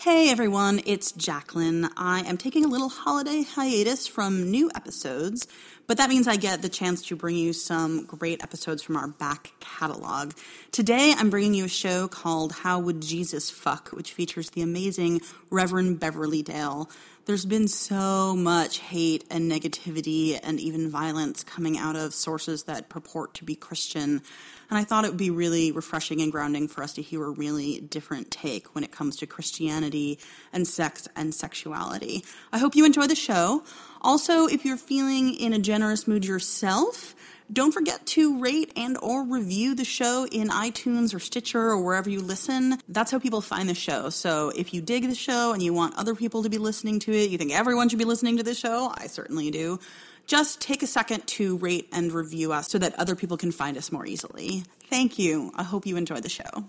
Hey everyone, it's Jaclyn. I am taking a little holiday hiatus from new episodes, but that means I get the chance to bring you some great episodes from our back catalog. Today I'm bringing you a show called How Would Jesus Fuck, which features the amazing Reverend Beverly Dale. There's been so much hate and negativity and even violence coming out of sources that purport to be Christian. And I thought it would be really refreshing and grounding for us to hear a really different take when it comes to Christianity and sex and sexuality. I hope you enjoy the show. Also, if you're feeling in a generous mood yourself, don't forget to rate and or review the show in iTunes or Stitcher or wherever you listen. That's how people find the show. So if you dig the show and you want other people to be listening to it, you think everyone should be listening to the show, I certainly do just take a second to rate and review us so that other people can find us more easily. Thank you. I hope you enjoy the show.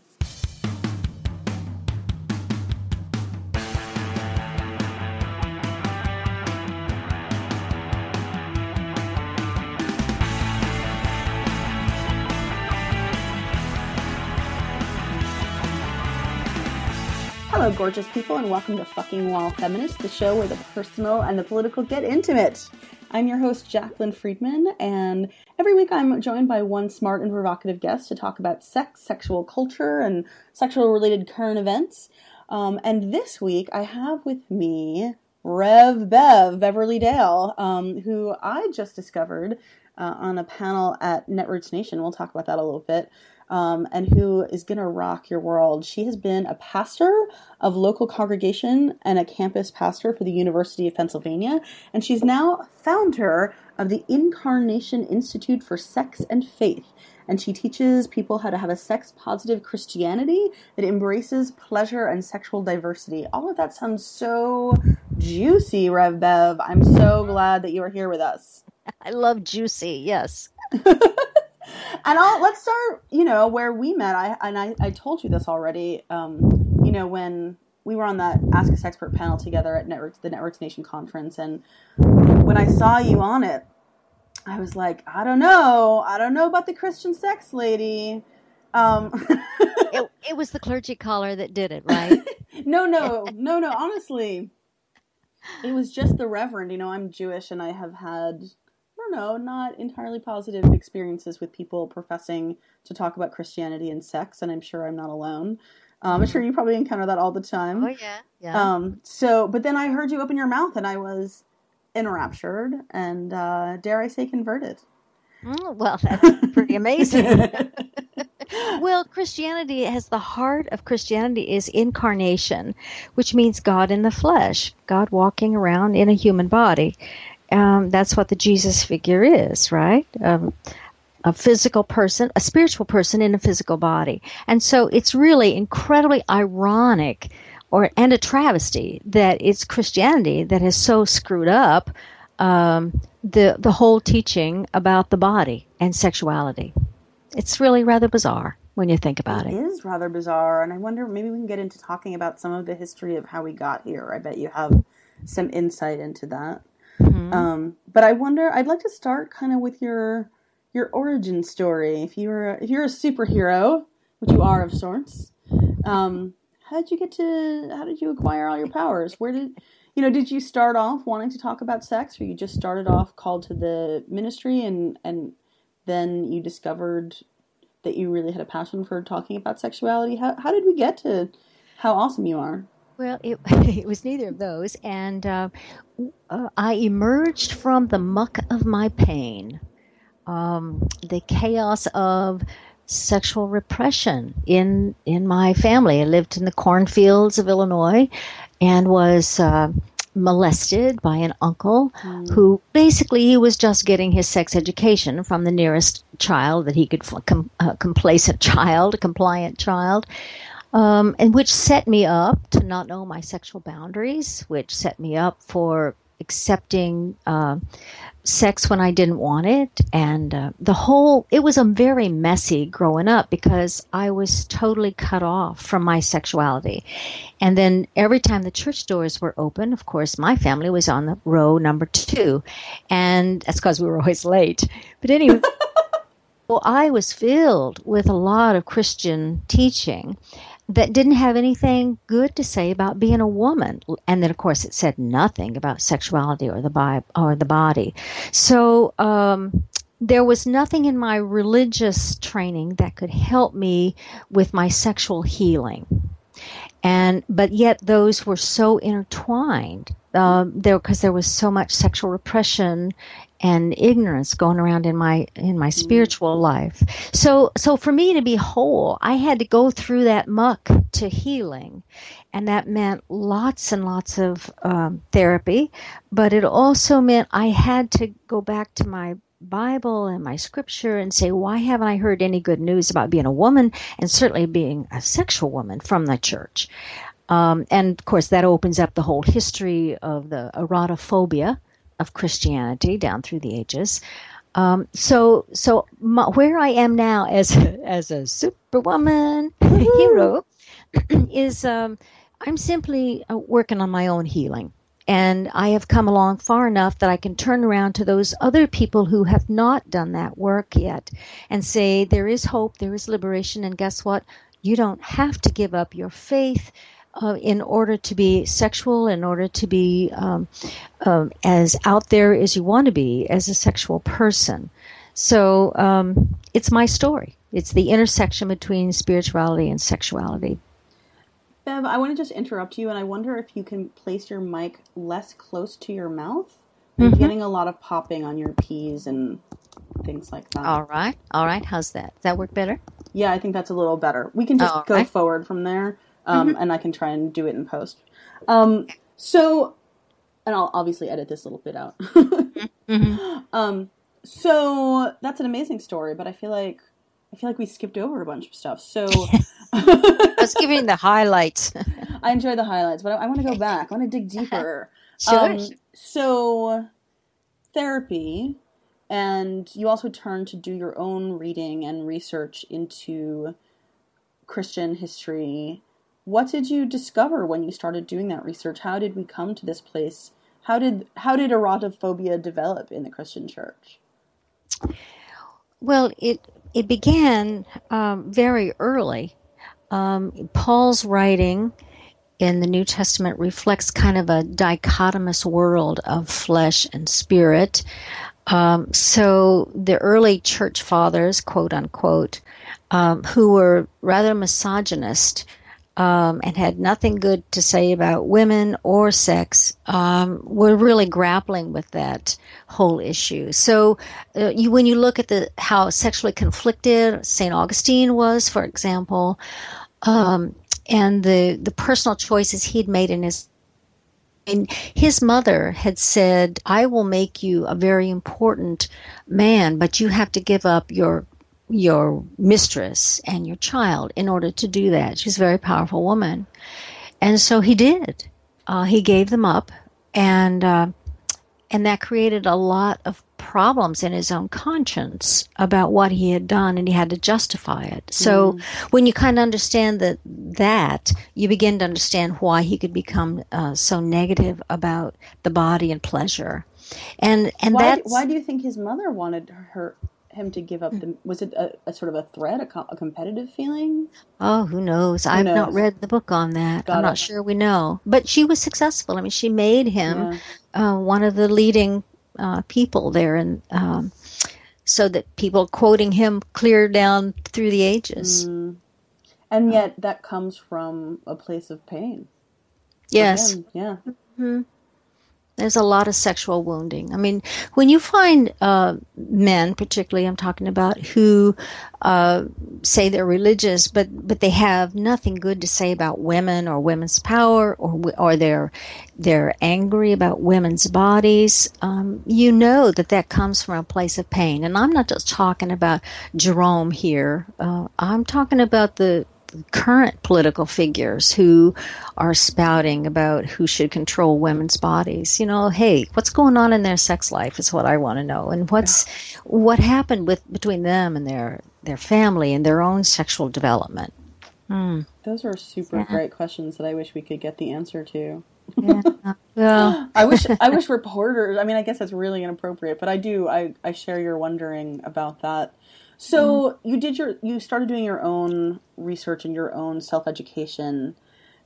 Gorgeous people, and welcome to Fucking While Feminist, the show where the personal and the political get intimate. I'm your host, Jaclyn Friedman, and every week I'm joined by one smart and provocative guest to talk about sex, sexual culture, and sexual related current events. Um, and this week I have with me Rev Bev Beverly Dale, um, who I just discovered uh, on a panel at Netroots Nation. We'll talk about that a little bit um, and who is going to rock your world. She has been a pastor of local congregation and a campus pastor for the University of Pennsylvania, and she's now founder of the Incarnation Institute for Sex and Faith. And she teaches people how to have a sex positive Christianity that embraces pleasure and sexual diversity. All of that sounds so juicy, Rev Bev. I'm so glad that you are here with us. I love juicy, yes. and I'll, let's start, you know, where we met. I and I, I told you this already. Um, you know, when we were on that Ask Us Expert panel together at Netroots, the Netroots Nation conference, and when I saw you on it, I was like, I don't know, I don't know about the Christian sex lady. Um, it, it was the clergy caller that did it, right? no, no, no, no. Honestly, it was just the Reverend. You know, I'm Jewish, and I have had don't know, not entirely positive experiences with people professing to talk about Christianity and sex, and I'm sure I'm not alone. Um, I'm sure you probably encounter that all the time. Oh yeah, yeah. Um, so, but then I heard you open your mouth, and I was enraptured, and uh, dare I say, converted. Mm, well, that's pretty amazing. well, Christianity has the heart of Christianity is incarnation, which means God in the flesh, God walking around in a human body um, that's what the Jesus figure is, right? Um, a physical person, a spiritual person in a physical body. And so it's really incredibly ironic or and a travesty that it's Christianity that has so screwed up um, the the whole teaching about the body and sexuality. It's really rather bizarre when you think about it. It is rather bizarre, and I wonder maybe we can get into talking about some of the history of how we got here. I bet you have some insight into that. Mm-hmm. Um, but I wonder. I'd like to start kind of with your your origin story. If you're if you're a superhero, which you are of sorts, um, how did you get to? How did you acquire all your powers? Where did you know, did you start off wanting to talk about sex, or you just started off called to the ministry, and and then you discovered that you really had a passion for talking about sexuality? How how did we get to how awesome you are? Well, it, it was neither of those, and uh, uh, I emerged from the muck of my pain, um, the chaos of sexual repression in in my family. I lived in the cornfields of Illinois, and was uh, molested by an uncle mm. who basically he was just getting his sex education from the nearest child that he could com- a complacent child, a compliant child. Um, and which set me up to not know my sexual boundaries, which set me up for accepting uh, sex when I didn't want it. And uh, the whole, it was a very messy growing up because I was totally cut off from my sexuality. And then every time the church doors were open, of course, my family was on the row number two. And that's because we were always late. But anyway. Well, I was filled with a lot of Christian teaching that didn't have anything good to say about being a woman. And then of course it said nothing about sexuality or the bi- or the body. So um, there was nothing in my religious training that could help me with my sexual healing. And but yet those were so intertwined. Um, there because there was so much sexual repression and ignorance going around in my in my mm-hmm. spiritual life. So so for me to be whole, I had to go through that muck to healing, and that meant lots and lots of um, therapy. But it also meant I had to go back to my Bible and my scripture and say, why haven't I heard any good news about being a woman and certainly being a sexual woman from the church? Um, and of course, that opens up the whole history of the erotophobia of Christianity down through the ages. Um, so, so my, where I am now as a, as a superwoman hero is um, I'm simply uh, working on my own healing. And I have come along far enough that I can turn around to those other people who have not done that work yet and say, there is hope, there is liberation, and guess what? You don't have to give up your faith uh, in order to be sexual, in order to be um, um, as out there as you want to be as a sexual person. So um, it's my story. It's the intersection between spirituality and sexuality. Bev, I want to just interrupt you, and I wonder if you can place your mic less close to your mouth. I'm mm-hmm. getting a lot of popping on your P's and things like that. All right, all right. How's that? Does that work better? Yeah, I think that's a little better. We can just all go right. forward from there um, mm-hmm. and I can try and do it in post. Um, so, and I'll obviously edit this little bit out. mm-hmm. um, so that's an amazing story, but I feel like I feel like we skipped over a bunch of stuff. So I was giving the highlights. I enjoy the highlights, but I, I want to go back. I want to dig deeper. sure. Um, so therapy, and you also turn to do your own reading and research into Christian history what did you discover when you started doing that research? How did we come to this place? How did how did erotophobia develop in the Christian Church? Well, it it began um, very early. Um, Paul's writing in the New Testament reflects kind of a dichotomous world of flesh and spirit. Um, so the early church fathers, quote unquote, um, who were rather misogynist, um, and had nothing good to say about women or sex um, were really grappling with that whole issue. So, uh, you, when you look at the how sexually conflicted Saint Augustine was, for example, um, and the the personal choices he'd made in his and his mother had said, I will make you a very important man, but you have to give up your your mistress and your child in order to do that. She's a very powerful woman. And so he did. Uh, he gave them up, and uh, and that created a lot of problems in his own conscience about what he had done, and he had to justify it. So mm. when you kind of understand that, that you begin to understand why he could become uh, so negative about the body and pleasure. And and why, that's why do you think his mother wanted her him to give up the? Was it a, a sort of a threat, a, a, competitive feeling? Oh, who knows? Who I've knows? not read the book on that. Got I'm it. not sure we know. But she was successful. I mean, she made him yeah. uh, one of the leading uh, people there, and um, so that people quoting him clear down through the ages. Mm. And yet, that comes from a place of pain. Yes. Yeah. Mm-hmm. There's a lot of sexual wounding. I mean, when you find uh, men, particularly, I'm talking about, who uh, say they're religious, but but they have nothing good to say about women or women's power, or or they're they're angry about women's bodies. Um, you know that that comes from a place of pain. And I'm not just talking about Jerome here. Uh, I'm talking about the current political figures who are spouting about who should control women's bodies. You know, hey, what's going on in their sex life is what I want to know, and what's yeah. what happened with between them and their their family and their own sexual development. Mm. Those are super yeah. great questions that I wish we could get the answer to. yeah. Well, I wish I wish reporters. I mean, I guess that's really inappropriate, but I do. I I share your wondering about that. So mm-hmm. you did your you started doing your own research and your own self education.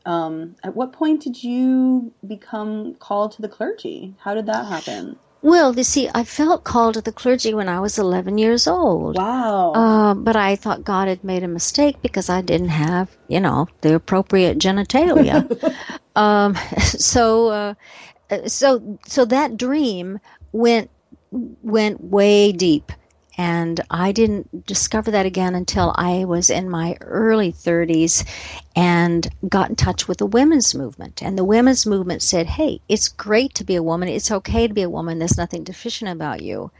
Um, at what point did you become called to the clergy? How did that happen? Well, you see, I felt called to the clergy when I was 11 years old. Wow. Uh, but I thought God had made a mistake because I didn't have, you know, the appropriate genitalia. um, so, uh, so, so that dream went went way deep and I didn't discover that again until I was in my early 30s and got in touch with the women's movement. And the women's movement said, hey, it's great to be a woman. It's okay to be a woman. There's nothing deficient about you.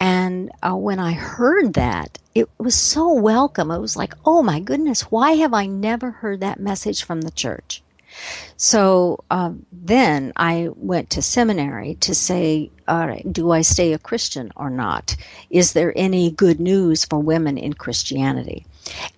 And uh, when I heard that, it was so welcome. It was like, oh my goodness, why have I never heard that message from the church? So um, then I went to seminary to say, all right, do I stay a Christian or not? Is there any good news for women in Christianity?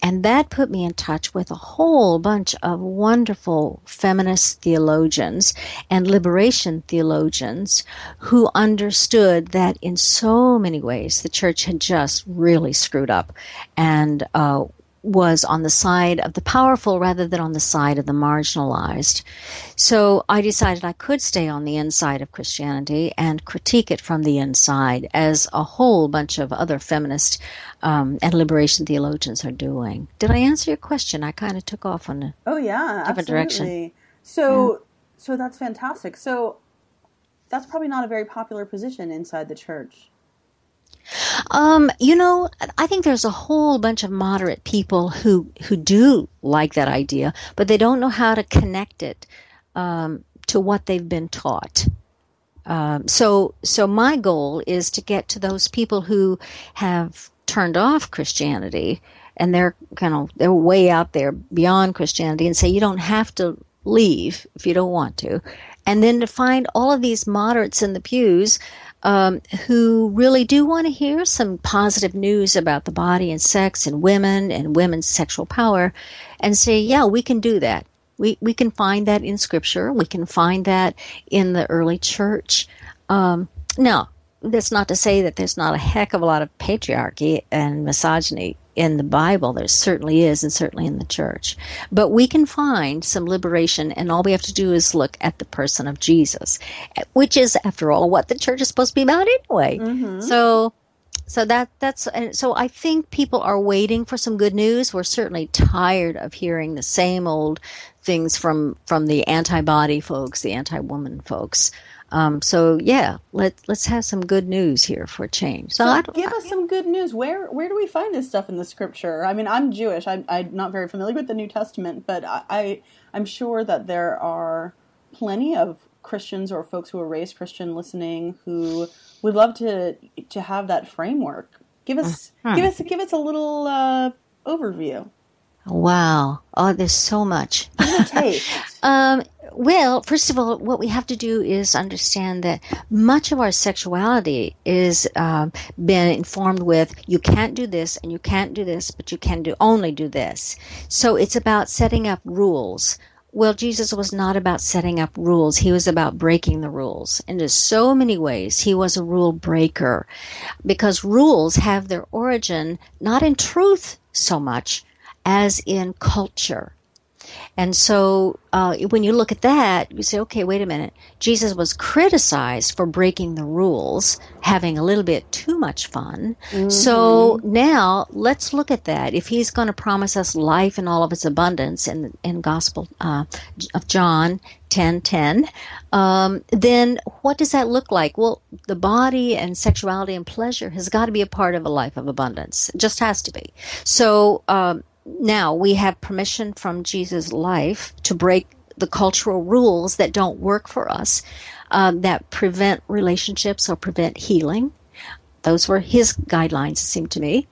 And that put me in touch with a whole bunch of wonderful feminist theologians and liberation theologians who understood that in so many ways the church had just really screwed up and uh, was on the side of the powerful rather than on the side of the marginalized. So I decided I could stay on the inside of Christianity and critique it from the inside, as a whole bunch of other feminist um, and liberation theologians are doing. Did I answer your question? I kind of took off on a oh yeah different absolutely. direction. So yeah. so that's fantastic. So that's probably not a very popular position inside the church. Um, you know, I think there's a whole bunch of moderate people who who do like that idea, but they don't know how to connect it um, to what they've been taught. Um, so, so my goal is to get to those people who have turned off Christianity and they're kind of they're way out there beyond Christianity, and say you don't have to leave if you don't want to, and then to find all of these moderates in the pews um, who really do want to hear some positive news about the body and sex and women and women's sexual power and say, yeah, we can do that. We, we can find that in scripture. We can find that in the early church. Um, now, that's not to say that there's not a heck of a lot of patriarchy and misogyny in the Bible. There certainly is, and certainly in the church. But we can find some liberation, and all we have to do is look at the person of Jesus, which is, after all, what the church is supposed to be about anyway. Mm-hmm. So. So that that's and so I think people are waiting for some good news. We're certainly tired of hearing the same old things from from the anti-body folks, the anti-woman folks. Um, so yeah, let let's have some good news here for change. So, so give us some good news. Where where do we find this stuff in the scripture? I mean, I'm Jewish. I, I'm not very familiar with the New Testament, but I, I I'm sure that there are plenty of Christians or folks who are raised Christian listening who would love to to have that framework. Give us uh-huh. give us give us a little uh, overview. Wow. Oh, there's so much. um, well, first of all, what we have to do is understand that much of our sexuality is um, been informed with you can't do this and you can't do this, but you can do only do this. So it's about setting up rules Well, Jesus was not about setting up rules. He was about breaking the rules. And in so many ways, he was a rule breaker because rules have their origin not in truth so much as in culture. And so uh, when you look at that, you say, okay, wait a minute. Jesus was criticized for breaking the rules, having a little bit too much fun. Mm-hmm. So now let's look at that. If he's going to promise us life in all of its abundance in in Gospel uh, of John 10 10, um, then what does that look like? Well, the body and sexuality and pleasure has got to be a part of a life of abundance. It just has to be. So, um, now we have permission from Jesus' life to break the cultural rules that don't work for us, um, that prevent relationships or prevent healing. Those were his guidelines, it seemed to me.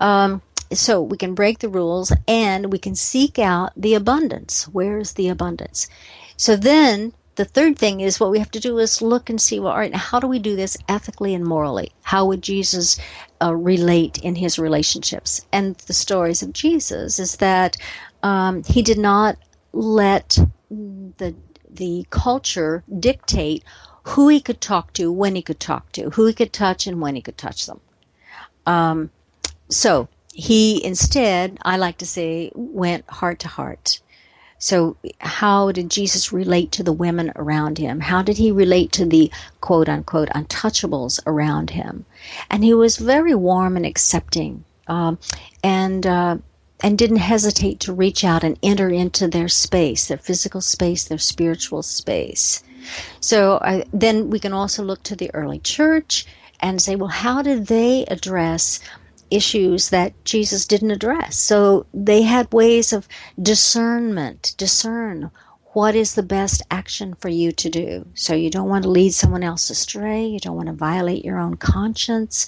Um, so we can break the rules and we can seek out the abundance. Where is the abundance? So then the third thing is what we have to do is look and see well all right how do we do this ethically and morally? How would jesus uh, relate in his relationships? And the stories of jesus is that um, he did not let the the culture dictate who he could talk to when he could talk to who he could touch and when he could touch them. Um, so he instead i like to say went heart to heart so, how did Jesus relate to the women around him? How did he relate to the quote unquote untouchables around him? And he was very warm and accepting, um, and uh, and didn't hesitate to reach out and enter into their space, their physical space, their spiritual space. So uh, then we can also look to the early church and say, well, how did they address issues that Jesus didn't address. So they had ways of discernment, discern what is the best action for you to do. So you don't want to lead someone else astray, you don't want to violate your own conscience.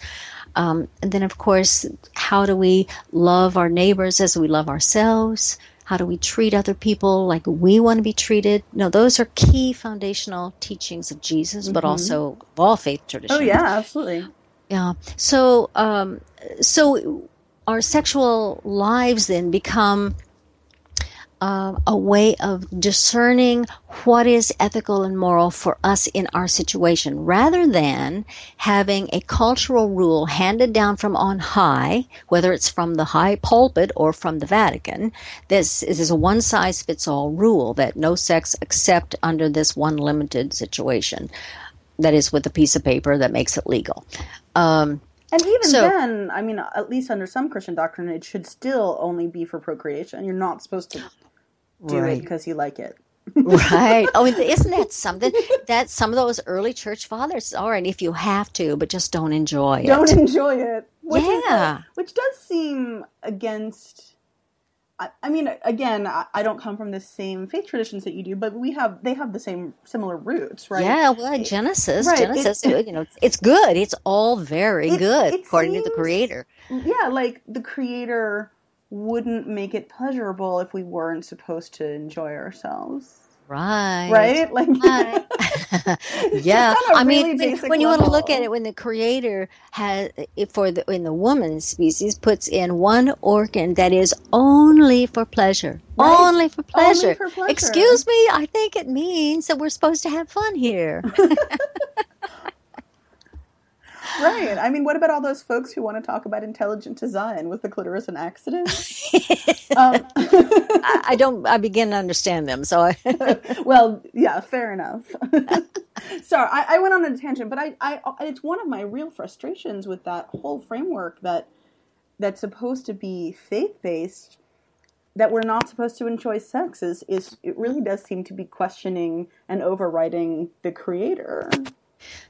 Um, and then, of course, how do we love our neighbors as we love ourselves? How do we treat other people like we want to be treated? No, those are key foundational teachings of Jesus, mm-hmm. but also of all faith traditions. Oh, yeah, absolutely. Yeah. So, um, so our sexual lives then become uh, a way of discerning what is ethical and moral for us in our situation, rather than having a cultural rule handed down from on high, whether it's from the high pulpit or from the Vatican. This is a one size fits all rule that no sex except under this one limited situation. That is with a piece of paper that makes it legal. Um, and even so, then, I mean, at least under some Christian doctrine, it should still only be for procreation. You're not supposed to do right. it because you like it. right. Oh, isn't that something that some of those early church fathers? All right, if you have to, but just don't enjoy it. Don't enjoy it. Which yeah. Is, which does seem against I, I mean, again, I, I, don't come from the same faith traditions that you do, but we have they have the same similar roots, right? Yeah, well, Genesis, right. Genesis, it, you know, it's good. It's all very it, good according seems, to the Creator. Yeah, like the Creator wouldn't make it pleasurable if we weren't supposed to enjoy ourselves. Right. Right? Like right. Yeah. I really mean when, when you want to look at it when the creator has for the in the woman species puts in one organ that is only for pleasure. Right. Only for pleasure. Only for pleasure. Excuse me, I think it means that we're supposed to have fun here. right. I mean, what about all those folks who want to talk about intelligent design? Was the clitoris an accident? um. I, I, don't. I begin to understand them. So, I well, yeah, fair enough. Sorry, I, I, went on a tangent, but I, I, it's one of my real frustrations with that whole framework that that's supposed to be faith based. That we're not supposed to enjoy sex is, is it really does seem to be questioning and overriding the creator.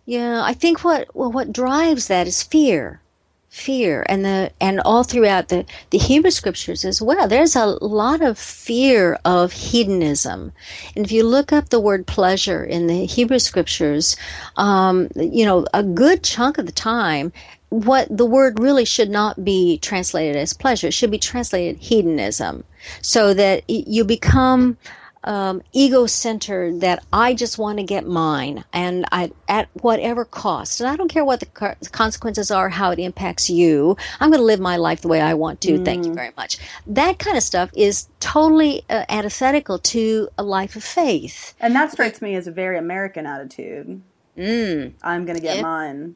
Yeah, I think what well, what drives that is fear, fear, and the and all throughout the the Hebrew scriptures as well. There's a lot of fear of hedonism, and if you look up the word pleasure in the Hebrew scriptures, um, you know a good chunk of the time. What the word really should not be translated as pleasure, it should be translated hedonism, so that you become um, ego-centered that I just want to get mine and I, at whatever cost. And I don't care what the co- consequences are, how it impacts you. I'm going to live my life the way I want to. Mm. Thank you mm. very much. That kind of stuff is totally uh, antithetical to a life of faith. And that strikes me as a very American attitude. Mm. I'm going to get mine.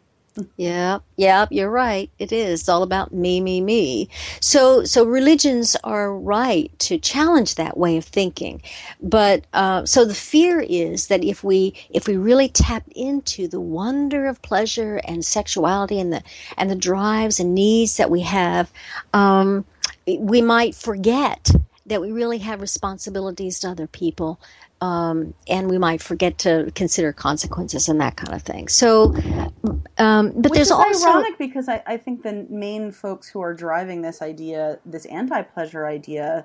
Yeah, yeah, you're right. It is it's all about me, me, me. So, so religions are right to challenge that way of thinking, but uh, so the fear is that if we if we really tap into the wonder of pleasure and sexuality and the and the drives and needs that we have, um, we might forget that we really have responsibilities to other people um, and we might forget to consider consequences and that kind of thing. So, um, but Which there's also ironic because I, I think the main folks who are driving this idea, this anti-pleasure idea,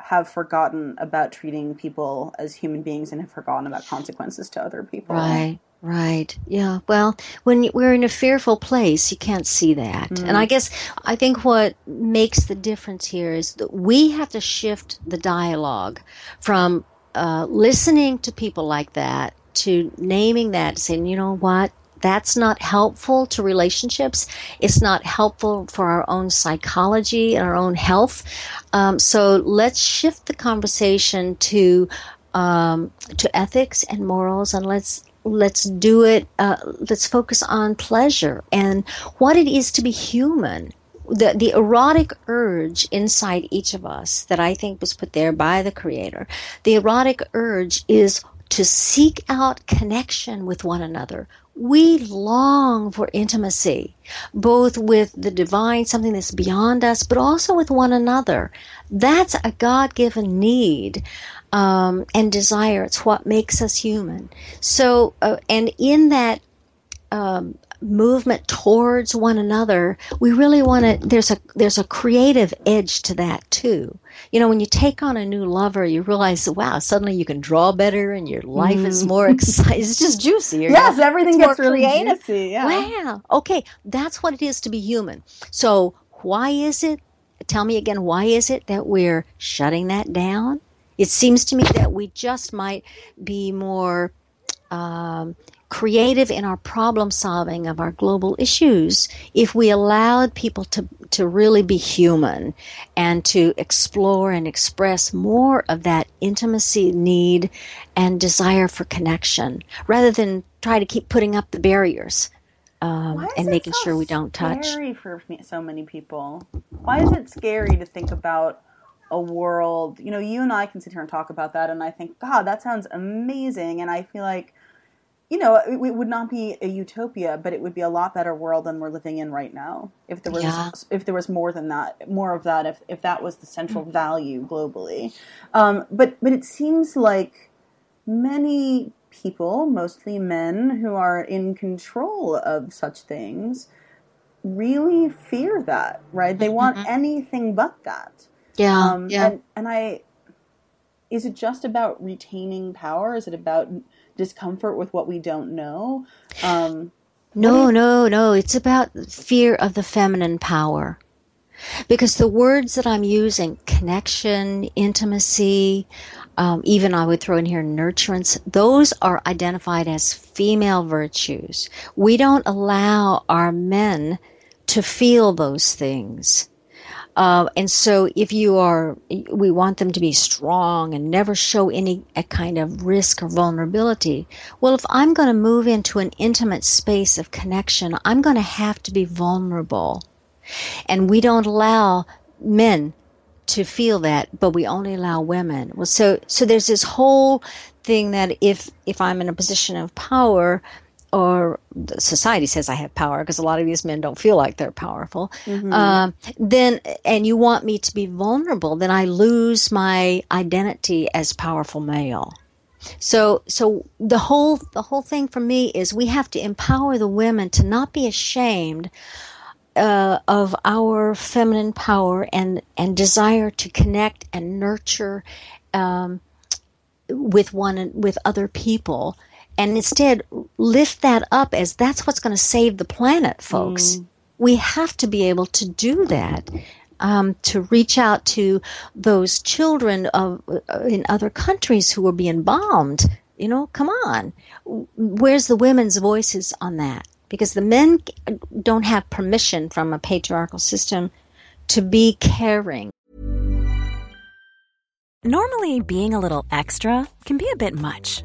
have forgotten about treating people as human beings and have forgotten about consequences to other people. Right. Right. Yeah. Well, when we're in a fearful place, you can't see that. Mm. And I guess I think what makes the difference here is that we have to shift the dialogue from uh, listening to people like that, to naming that, saying, you know what, that's not helpful to relationships. It's not helpful for our own psychology and our own health. Um, so let's shift the conversation to um, to ethics and morals, and let's let's do it. Uh, let's focus on pleasure and what it is to be human the, the erotic urge inside each of us that I think was put there by the creator, the erotic urge is to seek out connection with one another. We long for intimacy, both with the divine, something that's beyond us, but also with one another. That's a God given need. Um, and desire. It's what makes us human. So, uh, and in that um, movement towards one another, we really want to. There's a there's a creative edge to that too. You know, when you take on a new lover, you realize, wow, suddenly you can draw better, and your life mm. is more exciting. It's just juicier. Yes, everything gets really creative. juicy. Yeah. Wow. Okay, that's what it is to be human. So why is it? Tell me again. Why is it that we're shutting that down? It seems to me that we just might be more um, creative in our problem solving of our global issues if we allowed people to, to really be human and to explore and express more of that intimacy need and desire for connection rather than try to keep putting up the barriers um, and making so sure we don't touch. Scary for so many people. Why is it scary to think about a world? You know, you and I can sit here and talk about that, and I think, God, that sounds amazing. And I feel like you know, it, it, would not be a utopia, but it would be a lot better world than we're living in right now. If there was, yeah. if there was more than that, more of that, if if that was the central mm-hmm. value globally, um, but but it seems like many people, mostly men, who are in control of such things, really fear that. Right? They want mm-hmm. anything but that. Yeah. Um, yeah. And, and I, is it just about retaining power? Is it about discomfort with what we don't know. Um, no, no, no. It's about fear of the feminine power. Because the words that I'm using, connection, intimacy, um, even I would throw in here nurturance, those are identified as female virtues. We don't allow our men to feel those things. Uh, and so if you are, we want them to be strong and never show any kind of risk or vulnerability. Well, if I'm going to move into an intimate space of connection, I'm going to have to be vulnerable. And we don't allow men to feel that, but we only allow women. Well, so, so there's this whole thing that if, if I'm in a position of power, or society says I have power because a lot of these men don't feel like they're powerful, mm-hmm. um, then and you want me to be vulnerable, then I lose my identity as powerful male. So so the whole the whole thing for me is we have to empower the women to not be ashamed uh, of our feminine power and and desire to connect and nurture um, with one with other people and instead lift that up as that's what's going to save the planet, folks. Mm. We have to be able to do that. um, to reach out to those children of uh, in other countries who are being bombed. You know, come on. Where's the women's voices on that? Because the men don't have permission from a patriarchal system to be caring. Normally, being a little extra can be a bit much,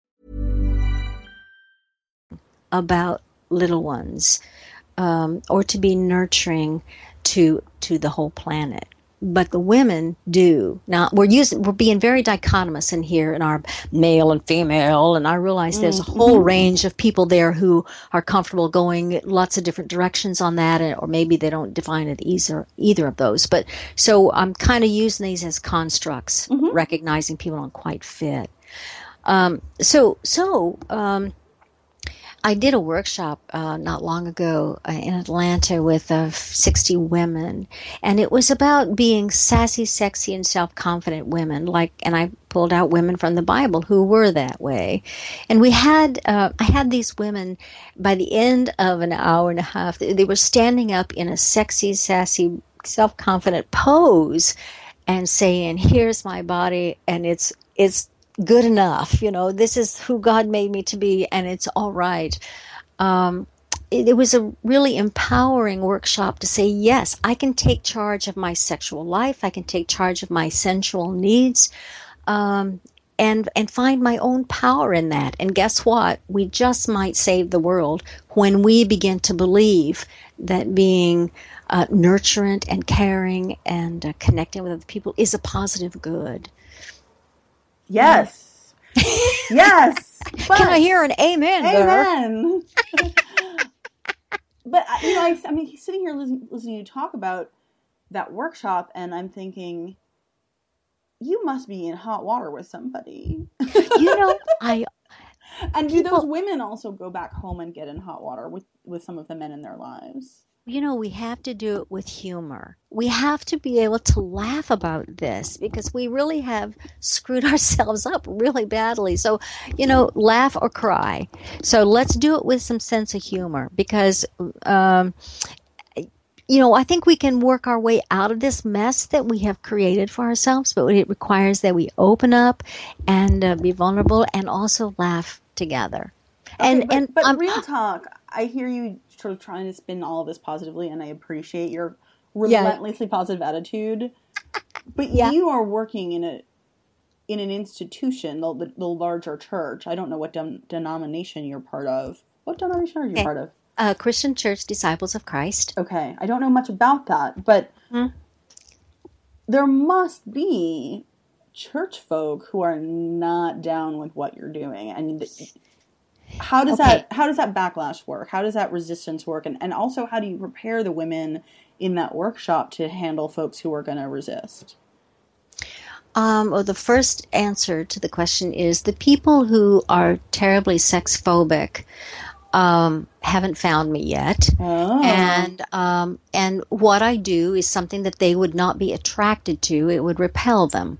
About little ones um, or to be nurturing to to the whole planet. But the women do. Now we're using we're being very dichotomous in here in our male and female, and I realize there's a whole mm-hmm. range of people there who are comfortable going lots of different directions on that, or maybe they don't define it either either of those. But so I'm kind of using these as constructs, mm-hmm. recognizing people don't quite fit. Um, so so um, I did a workshop uh, not long ago uh, in Atlanta with uh, 60 women, and it was about being sassy, sexy, and self confident women. Like, and I pulled out women from the Bible who were that way, and we had uh, I had these women. By the end of an hour and a half, they were standing up in a sexy, sassy, self confident pose, and saying, "Here's my body, and it's it's good enough. You know, this is who God made me to be, and it's all right. Um, it, it, was a really empowering workshop to say, yes, I can take charge of my sexual life. I can take charge of my sensual needs. Um, and, and find my own power in that. And guess what? We just might save the world when we begin to believe that being uh, nurturant and caring and uh, connecting with other people is a positive good. Yes. yes. But, Can I hear an amen? Amen. but uh, you know, I, I mean, sitting here listening, listening to you talk about that workshop, and I'm thinking, you must be in hot water with somebody. you know, I. And do those women also go back home and get in hot water with with some of the men in their lives? You know, we have to do it with humor. We have to be able to laugh about this because we really have screwed ourselves up really badly. So, you know, laugh or cry. So let's do it with some sense of humor because, um, you know, I think we can work our way out of this mess that we have created for ourselves, but it requires that we open up and uh, be vulnerable and also laugh together. Okay, and but, and but um, real talk, I hear you sort of trying to spin all of this positively, and I appreciate your relentlessly yeah. positive attitude. But yeah. you are working in a in an institution, the, the, the larger church. I don't know what de- denomination you're part of. What denomination are you okay. part of? Uh, Christian Church Disciples of Christ. Okay, I don't know much about that, but hmm. there must be church folk who are not down with what you're doing, and how does okay. that how does that backlash work how does that resistance work and, and also how do you prepare the women in that workshop to handle folks who are going to resist um, well, the first answer to the question is the people who are terribly sex phobic um, haven't found me yet, oh. and um, and what I do is something that they would not be attracted to. It would repel them.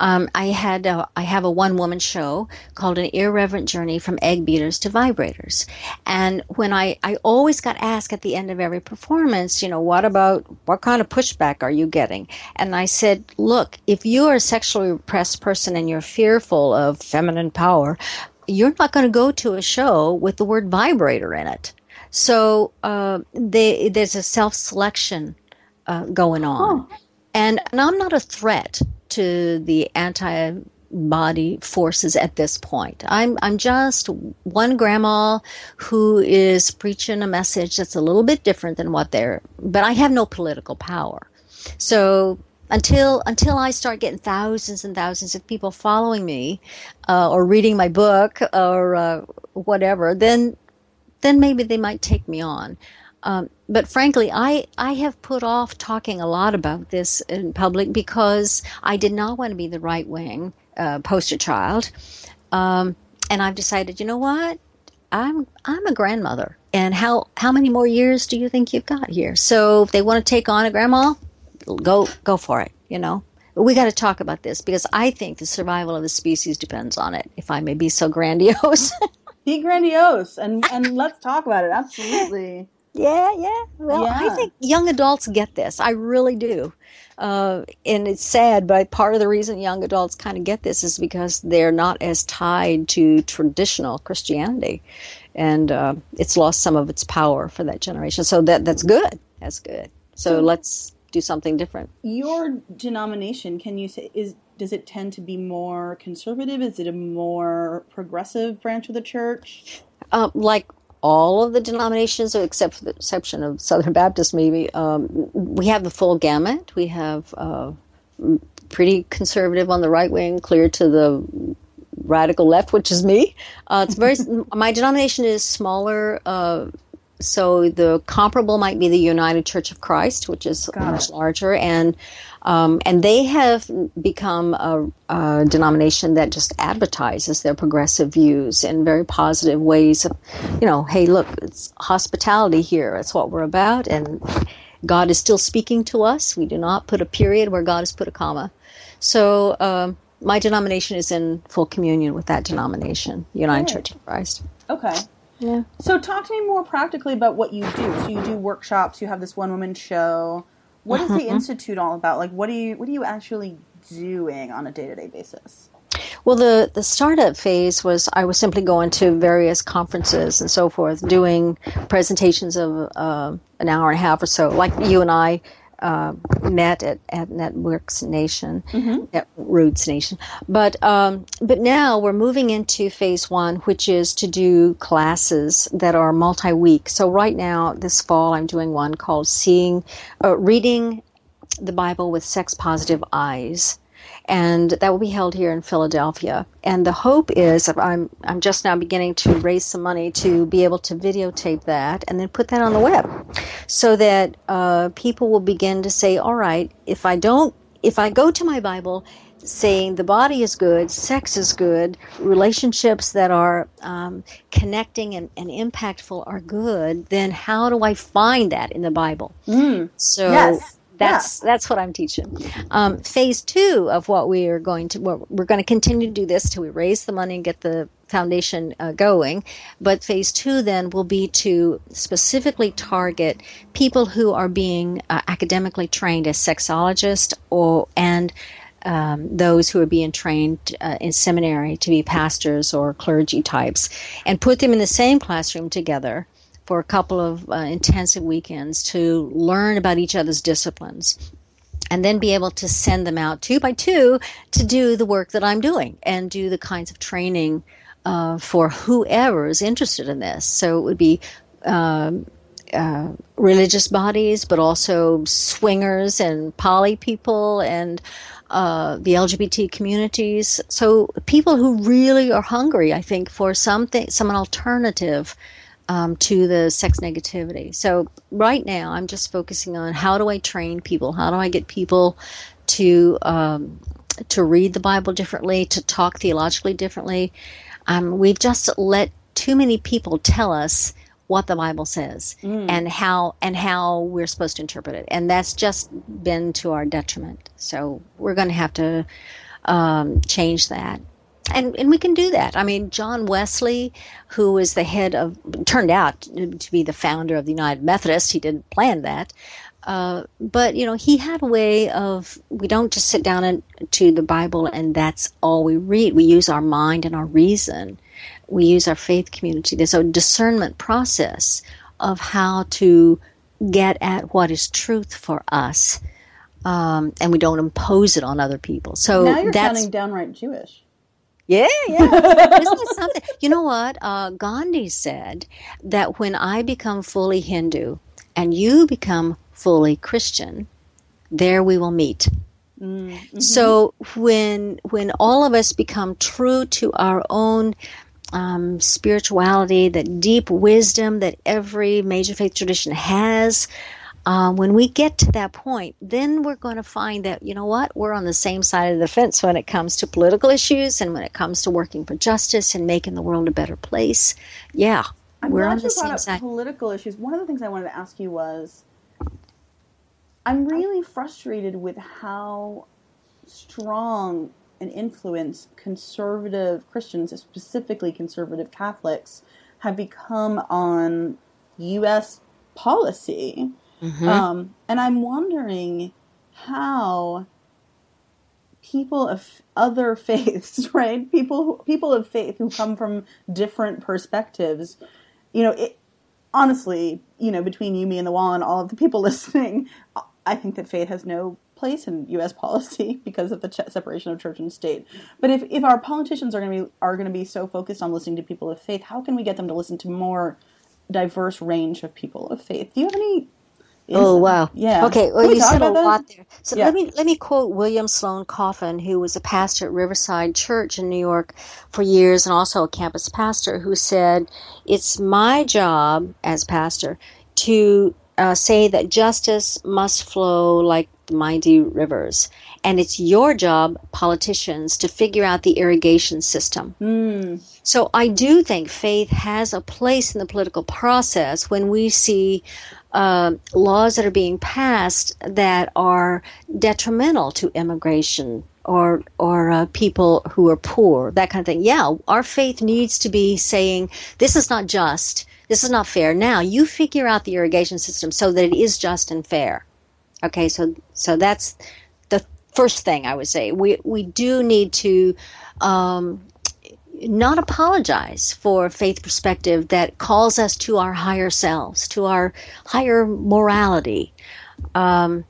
Um, I had a, I have a one woman show called an irreverent journey from egg beaters to vibrators, and when I I always got asked at the end of every performance, you know, what about what kind of pushback are you getting? And I said, look, if you are a sexually repressed person and you're fearful of feminine power, you're not going to go to a show with the word vibrator in it. So uh, they, there's a self selection uh, going on. And, and I'm not a threat to the anti body forces at this point. I'm I'm just one grandma who is preaching a message that's a little bit different than what they're but I have no political power. So until until I start getting thousands and thousands of people following me uh, or reading my book or uh, whatever, then then maybe they might take me on. Um, but frankly, I, I have put off talking a lot about this in public because I did not want to be the right wing uh, poster child. Um, and I've decided, you know what? I'm I'm a grandmother, and how how many more years do you think you've got here? So if they want to take on a grandma, go go for it. You know, we got to talk about this because I think the survival of the species depends on it. If I may be so grandiose. be grandiose and and let's talk about it. Absolutely. Yeah, yeah. Well, yeah. I think young adults get this. I really do. Uh, and it's sad, but part of the reason young adults kind of get this is because they're not as tied to traditional Christianity, and uh, it's lost some of its power for that generation. So that that's good. That's good. So, so let's do something different. Your denomination, can you say, is does it tend to be more conservative? Is it a more progressive branch of the church? Uh, like all of the denominations, except for the exception of Southern Baptist, maybe, um, we have the full gamut. We have uh, pretty conservative on the right wing, clear to the radical left, which is me. Uh, it's very. my denomination is smaller. Uh, so the comparable might be the United Church of Christ, which is Got much it. larger, and um, and they have become a, a, denomination that just advertises their progressive views in very positive ways. Of, you know, hey, look, it's hospitality here. That's what we're about, and God is still speaking to us. We do not put a period where God has put a comma. So. Um, my denomination is in full communion with that denomination, United Church of Christ. Okay. Yeah. So talk to me more practically about what you do. So you do workshops, you have this one woman show. What is the mm-hmm. institute all about? Like what do you what are you actually doing on a day-to-day basis? Well, the, the startup phase was I was simply going to various conferences and so forth, doing presentations of uh, an hour and a half or so, like you and I uh, met at, at Netroots Nation, mm-hmm. at Roots Nation. But um, but now we're moving into phase one, which is to do classes that are multi-week. So right now, this fall, I'm doing one called "Seeing, uh, Reading the Bible with Sex Positive Eyes." And that will be held here in Philadelphia. And the hope is I'm I'm just now beginning to raise some money to be able to videotape that and then put that on the web, so that uh, people will begin to say, all right, if I don't, if I go to my Bible saying the body is good, sex is good, relationships that are um, connecting and, and, impactful are good, then how do I find that in the Bible? Mm. So yes. That's yeah. that's what I'm teaching. Um, phase two of what we are going to we're going to continue to do this till we raise the money and get the foundation uh, going. But phase two then will be to specifically target people who are being uh, academically trained as sexologists or and um, those who are being trained uh, in seminary to be pastors or clergy types, and put them in the same classroom together for a couple of uh, intensive weekends to learn about each other's disciplines and then be able to send them out two by two to do the work that I'm doing and do the kinds of training uh, for whoever is interested in this. So it would be um, uh, religious bodies, but also swingers and poly people and uh, the LGBT communities. So people who really are hungry, I think, for something, some alternative um, to the sex negativity. So right now, I'm just focusing on how do I train people? How do I get people to um, to read the Bible differently, to talk theologically differently? Um, we've just let too many people tell us what the Bible says mm. and how and how we're supposed to interpret it, and that's just been to our detriment. So we're going to have to um, change that and and we can do that. I mean, John Wesley, who was the head of, turned out to be the founder of the United Methodist. He didn't plan that, uh, but you know, he had a way of. We don't just sit down and, to the Bible and that's all we read. We use our mind and our reason. We use our faith community. There's a discernment process of how to get at what is truth for us um, and we don't impose it on other people. So now you're that's sounding downright Jewish. Yeah, yeah. Isn't something? You know what? Uh, Gandhi said that when I become fully Hindu and you become fully Christian, there we will meet. Mm-hmm. So when when all of us become true to our own um, spirituality, that deep wisdom that every major faith tradition has, um, when we get to that point, then we're going to find that, you know what, we're on the same side of the fence when it comes to political issues and when it comes to working for justice and making the world a better place. Yeah, I'm we're on the same side. political issues. One of the things I wanted to ask you was I'm really frustrated with how strong an influence conservative Christians, specifically conservative Catholics, have become on U.S. policy. Mm-hmm. Um, and I'm wondering how people of other faiths, right? People who, people of faith who come from different perspectives, you know, it, honestly, you know, between you, me, and the wall, and all of the people listening, I think that faith has no place in U.S. policy because of the ch- separation of church and state. But if, if our politicians are going to be are going to be so focused on listening to people of faith, how can we get them to listen to more diverse range of people of faith? Do you have any? Oh wow! Yeah. Okay. Well, we you said a that? lot there. So Yeah. let me let me quote William Sloane Coffin, who was a pastor at Riverside Church in New York for years, and also a campus pastor, who said, "It's my job as pastor to uh, say that justice must flow like the mighty rivers, and it's your job, politicians, to figure out the irrigation system." So I do think faith has a place in the political process when we see uh, laws that are being passed that are detrimental to immigration or or uh, people who are poor, that kind of thing. Yeah, our faith needs to be saying this is not just, this is not fair. Now you figure out the irrigation system so that it is just and fair. Okay, so so that's the first thing I would say. We we do need to um, not apologize for faith perspective that calls us to our higher selves, to our higher morality, um,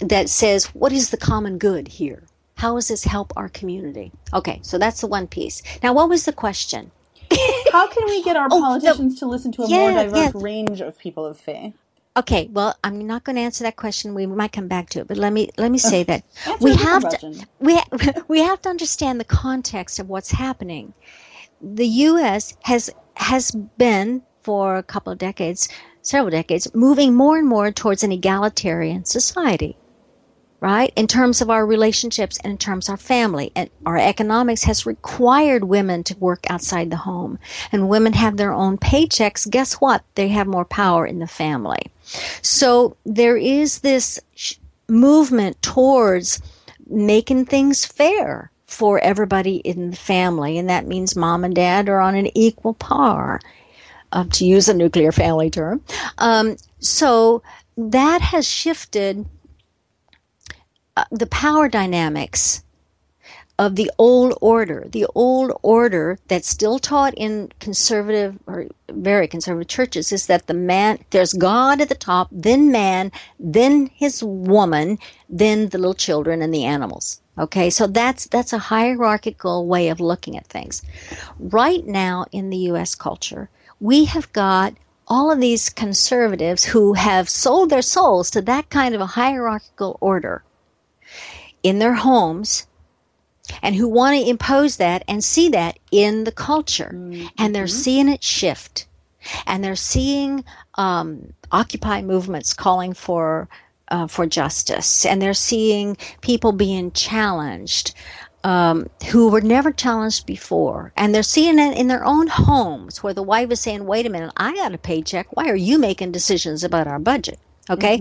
that says, what is the common good here? How does this help our community? Okay, so that's the one piece. Now, what was the question? How can we get our Oh, politicians to listen to a more diverse yeah. range of people of faith? Okay, well, I'm not going to answer that question. We might come back to it, but let me let me say that we have question. to we ha- we have to understand the context of what's happening. The U.S. has has been for a couple of decades, several decades, moving more and more towards an egalitarian society. Right? In terms of our relationships and in terms of our family. And our economics has required women to work outside the home. And women have their own paychecks. Guess what? They have more power in the family. So there is this sh- movement towards making things fair for everybody in the family. And that means mom and dad are on an equal par, uh, to use a nuclear family term. Um, so that has shifted Uh, the power dynamics of the old order, the old order that's still taught in conservative or very conservative churches is that the man, there's God at the top, then man, then his woman, then the little children and the animals. Okay, so that's that's a hierarchical way of looking at things. Right now in the U.S. culture, we have got all of these conservatives who have sold their souls to that kind of a hierarchical order in their homes and who want to impose that and see that in the culture. And they're seeing it shift. And they're seeing um, Occupy movements calling for uh, for justice, and they're seeing people being challenged um, who were never challenged before, and they're seeing it in their own homes where the wife is saying, "Wait a minute, I got a paycheck. Why are you making decisions about our budget?" Okay,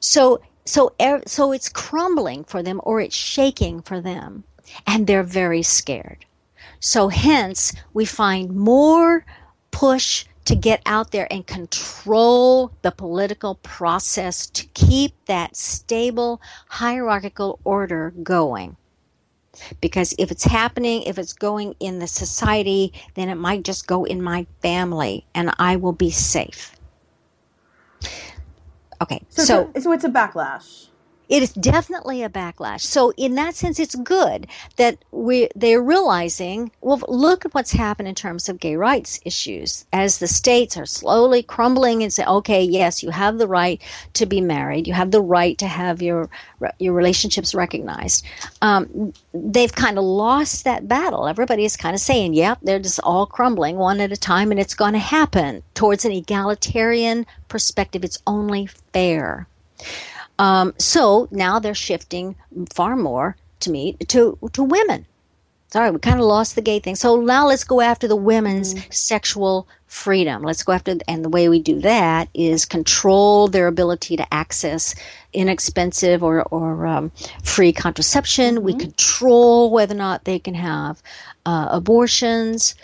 so so so it's crumbling for them or it's shaking for them and they're very scared. So hence we find more push to get out there and control the political process to keep that stable hierarchical order going. Because if it's happening if it's going in the society then it might just go in my family and i will be safe okay So, so it's a, so it's a backlash. It is definitely a backlash. So in that sense, it's good that we they're realizing. Well, look at what's happened in terms of gay rights issues as the states are slowly crumbling and say, okay, yes, you have the right to be married, you have the right to have your your relationships recognized. Um, they've kind of lost that battle. Everybody is kind of saying, yep, they're just all crumbling one at a time, and it's going to happen towards an egalitarian perspective. It's only fair. Um, so now they're shifting far more to me to to women. Sorry, we kind of lost the gay thing. So now let's go after the women's mm. sexual freedom. Let's go after, and the way we do that is control their ability to access inexpensive or, or um, free contraception. Mm-hmm. We control whether or not they can have uh, abortions.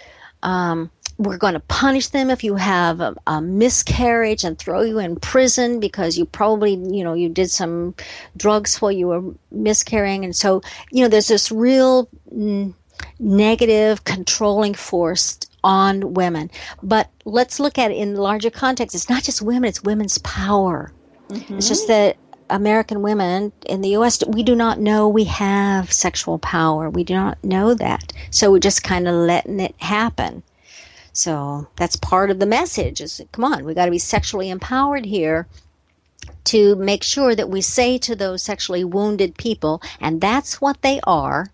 Um, we're going to punish them if you have a, a, miscarriage and throw you in prison because you probably you know you did some drugs while you were miscarrying and so you know there's this real mm, negative controlling force on women but let's look at it in larger context it's not just women it's women's power mm-hmm. it's just that American women in the US, we do not know we have sexual power. We do not know that. So we're just kind of letting it happen. So that's part of the message is come on, we got to be sexually empowered here to make sure that we say to those sexually wounded people, and that's what they are.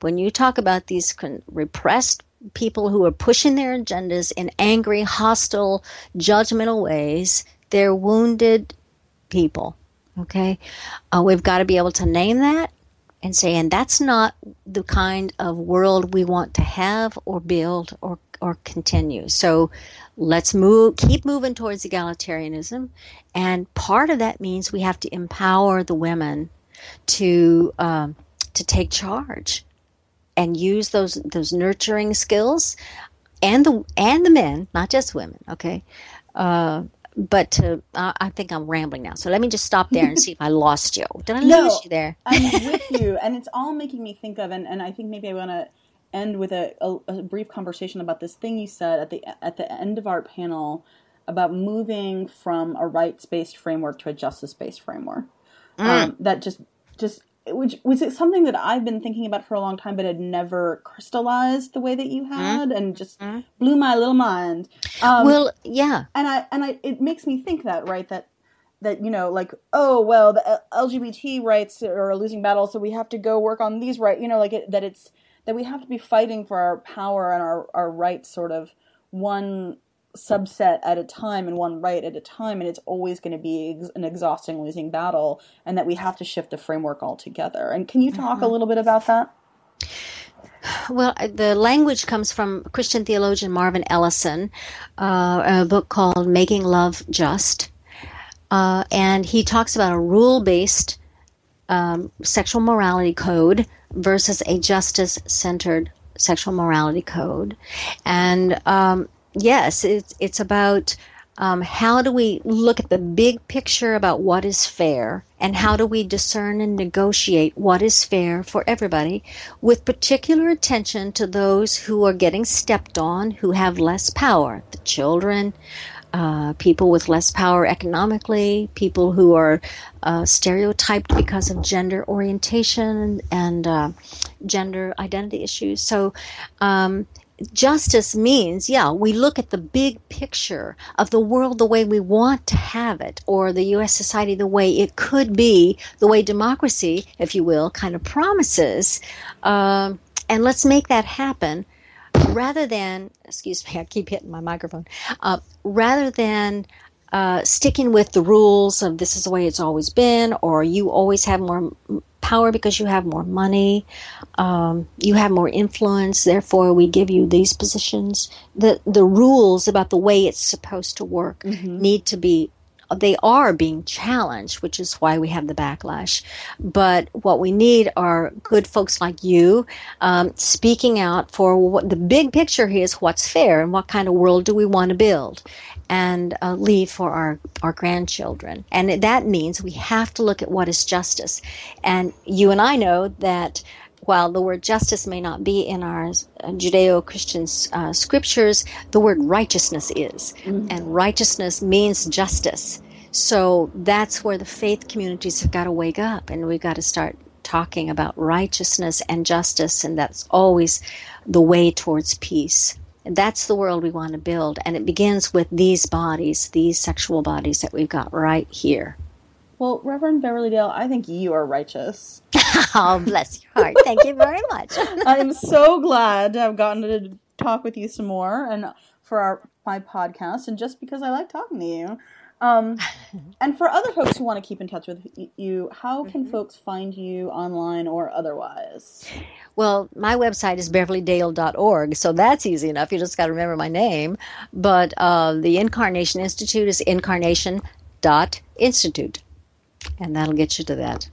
When you talk about these repressed people who are pushing their agendas in angry, hostile, judgmental ways, they're wounded people. Okay? Uh, we've got to be able to name that and say, and that's not the kind of world we want to have or build or or continue. So let's move, keep moving towards egalitarianism. And part of that means we have to empower the women to, um, to take charge and use those, those nurturing skills and the, and the men, not just women. Okay. Uh, but to, uh, I think I'm rambling now. So let me just stop there and see if I lost you. Did I no, lose you there? I'm with you, and it's all making me think of, and, and I think maybe I want to end with a, a, a, brief conversation about this thing you said at the at the end of our panel about moving from a rights based framework to a justice based framework. Mm. Um, that just just which was it something that I've been thinking about for a long time, but had never crystallized the way that you had, mm. and just mm. blew my little mind. Um, well, yeah, and I and I it makes me think that right that that you know like oh well the lgbt rights are a losing battle so we have to go work on these rights you know like it, that it's that we have to be fighting for our power and our, our rights sort of one subset at a time and one right at a time and it's always going to be ex- an exhausting losing battle and that we have to shift the framework altogether and can you talk mm-hmm. a little bit about that well, the language comes from Christian theologian Marvin Ellison, uh, a book called Making Love Just. Uh, and he talks about a rule based um, sexual morality code versus a justice centered sexual morality code. And um, yes, it's, it's about um, how do we look at the big picture about what is fair and how do we discern and negotiate what is fair for everybody with particular attention to those who are getting stepped on who have less power the children uh, people with less power economically, people who are uh, stereotyped because of gender orientation and uh, gender identity issues. So, um, justice means, yeah, we look at the big picture of the world the way we want to have it, or the U.S. society the way it could be, the way democracy, if you will, kind of promises. Um, and let's make that happen rather than, excuse me, I keep hitting my microphone, uh, rather than uh, sticking with the rules of this is the way it's always been, or you always have more power because you have more money, um, you have more influence, therefore we give you these positions. The the rules about the way it's supposed to work mm-hmm. need to be they are being challenged, which is why we have the backlash. But what we need are good folks like you um, speaking out for what the big picture here is what's fair and what kind of world do we want to build and uh, leave for our, our grandchildren. And that means we have to look at what is justice. And you and I know that while the word justice may not be in our Judeo Christian uh, scriptures, the word righteousness is. Mm-hmm. And righteousness means justice. So that's where the faith communities have got to wake up and we've got to start talking about righteousness and justice, and that's always the way towards peace. That's the world we want to build, and it begins with these bodies, these sexual bodies that we've got right here. Well, Reverend Beverly Dale, I think you are righteous. oh, bless your heart. Thank you very much. I'm so glad to have gotten to talk with you some more and for our my podcast, and just because I like talking to you. Um, and for other folks who want to keep in touch with you, how can mm-hmm. folks find you online or otherwise? Well, my website is beverlydale.org, so that's easy enough. You just got to remember my name. But uh, the Incarnation Institute is incarnation.institute, and that'll get you to that.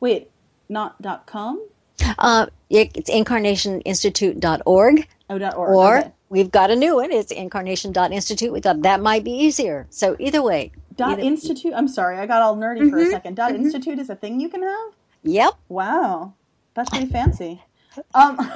Wait, not dot .com? Uh, it's incarnationinstitute.org. Oh, .org. Or okay. We've got a new one. It's incarnation.institute. We thought that might be easier. So either way. Dot either, institute. I'm sorry, I got all nerdy mm-hmm, for a mm-hmm. second. Dot mm-hmm. institute is a thing you can have. Yep. Wow, that's pretty fancy. Um,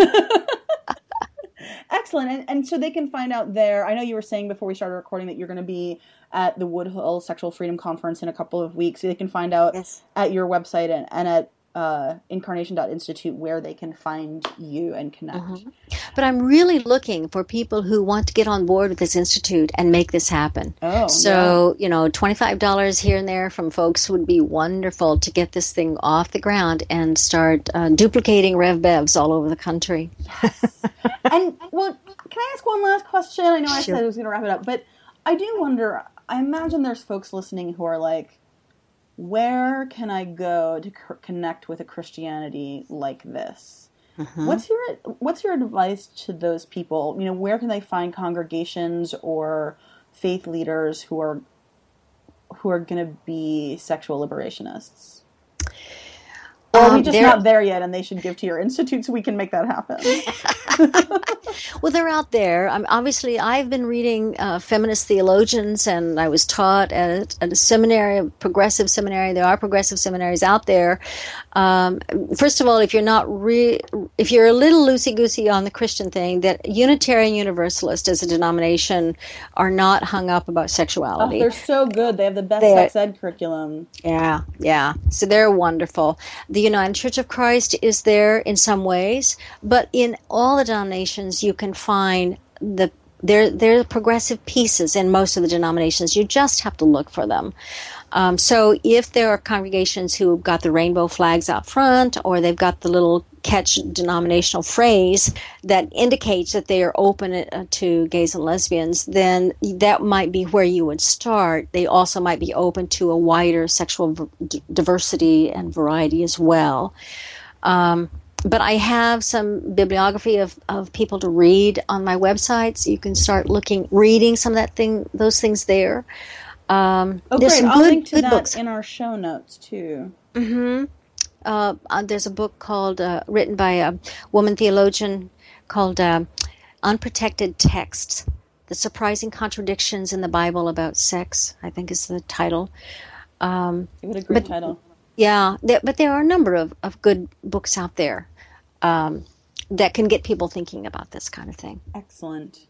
excellent. And, and so they can find out there. I know you were saying before we started recording that you're going to be at the Woodhull Sexual Freedom Conference in a couple of weeks. So they can find out yes. at your website and, and at uh, incarnation.institute where they can find you and connect. Mm-hmm. But I'm really looking for people who want to get on board with this institute and make this happen. Oh, so, yeah. you know, $25 here and there from folks would be wonderful to get this thing off the ground and start uh, duplicating Rev Bevs all over the country. Yes. and, well, can I ask one last question? I know I sure. said I was going to wrap it up, but I do wonder, I imagine there's folks listening who are like, where can I go to c- connect with a Christianity like this? Mm-hmm. What's your What's your advice to those people? You know, where can they find congregations or faith leaders who are who are going to be sexual liberationists? Or are we um, just not there yet and they should give to your institute so we can make that happen? well, they're out there. Um, obviously, I've been reading uh, feminist theologians and I was taught at, at, a seminary, a progressive seminary. There are progressive seminaries out there. Um, first of all, if you're not re- if you're a little loosey goosey on the Christian thing, that Unitarian Universalist as a denomination are not hung up about sexuality. Oh, they're so good. They have the best they're, sex ed curriculum. Yeah, yeah. So they're wonderful. The the United Church of Christ is there in some ways, but in all the denominations you can find the there there are progressive pieces in most of the denominations. You just have to look for them. Um, so if there are congregations who got the rainbow flags out front, or they've got the little catch denominational phrase that indicates that they are open uh, to gays and lesbians, then that might be where you would start. They also might be open to a wider sexual diversity and variety as well. Um, but I have some bibliography of, of people to read on my website, so you can start looking, reading some of that thing, those things there. Um, oh, great! I'll good, link to that books. in our show notes too. Mm-hmm. Uh, uh, there's a book called uh, written by a woman theologian called uh, "Unprotected Texts: The Surprising Contradictions in the Bible About Sex." I think is the title. Um, what a great but, title! Yeah, there, but there are a number of, of good books out there um, that can get people thinking about this kind of thing. Excellent.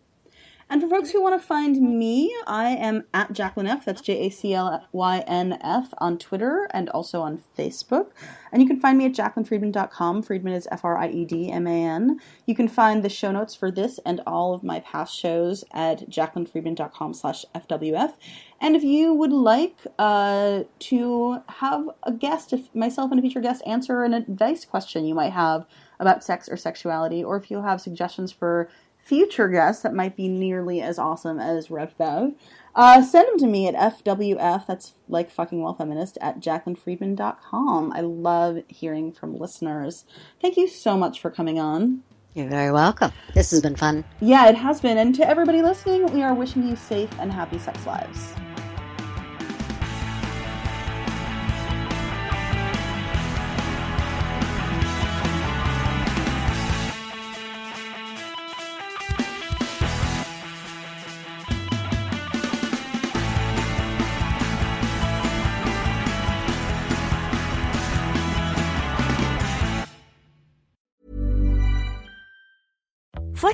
And for folks who want to find me, I am at Jaclyn F. That's J A C L Y N F on Twitter and also on Facebook. And you can find me at jaclynfriedman.com. Friedman is F R I E D M A N. You can find the show notes for this and all of my past shows at jaclynfriedman.com slash FWF. And if you would like uh, to have a guest, if myself and a future guest answer an advice question you might have about sex or sexuality, or if you have suggestions for future guests that might be nearly as awesome as Rev Bev, uh, send them to me at FWF, that's like Fucking While Feminist, at jaclynfriedman.com. I love hearing from listeners. Thank you so much for coming on. You're very welcome. This has been fun. Yeah, it has been. And to everybody listening, we are wishing you safe and happy sex lives.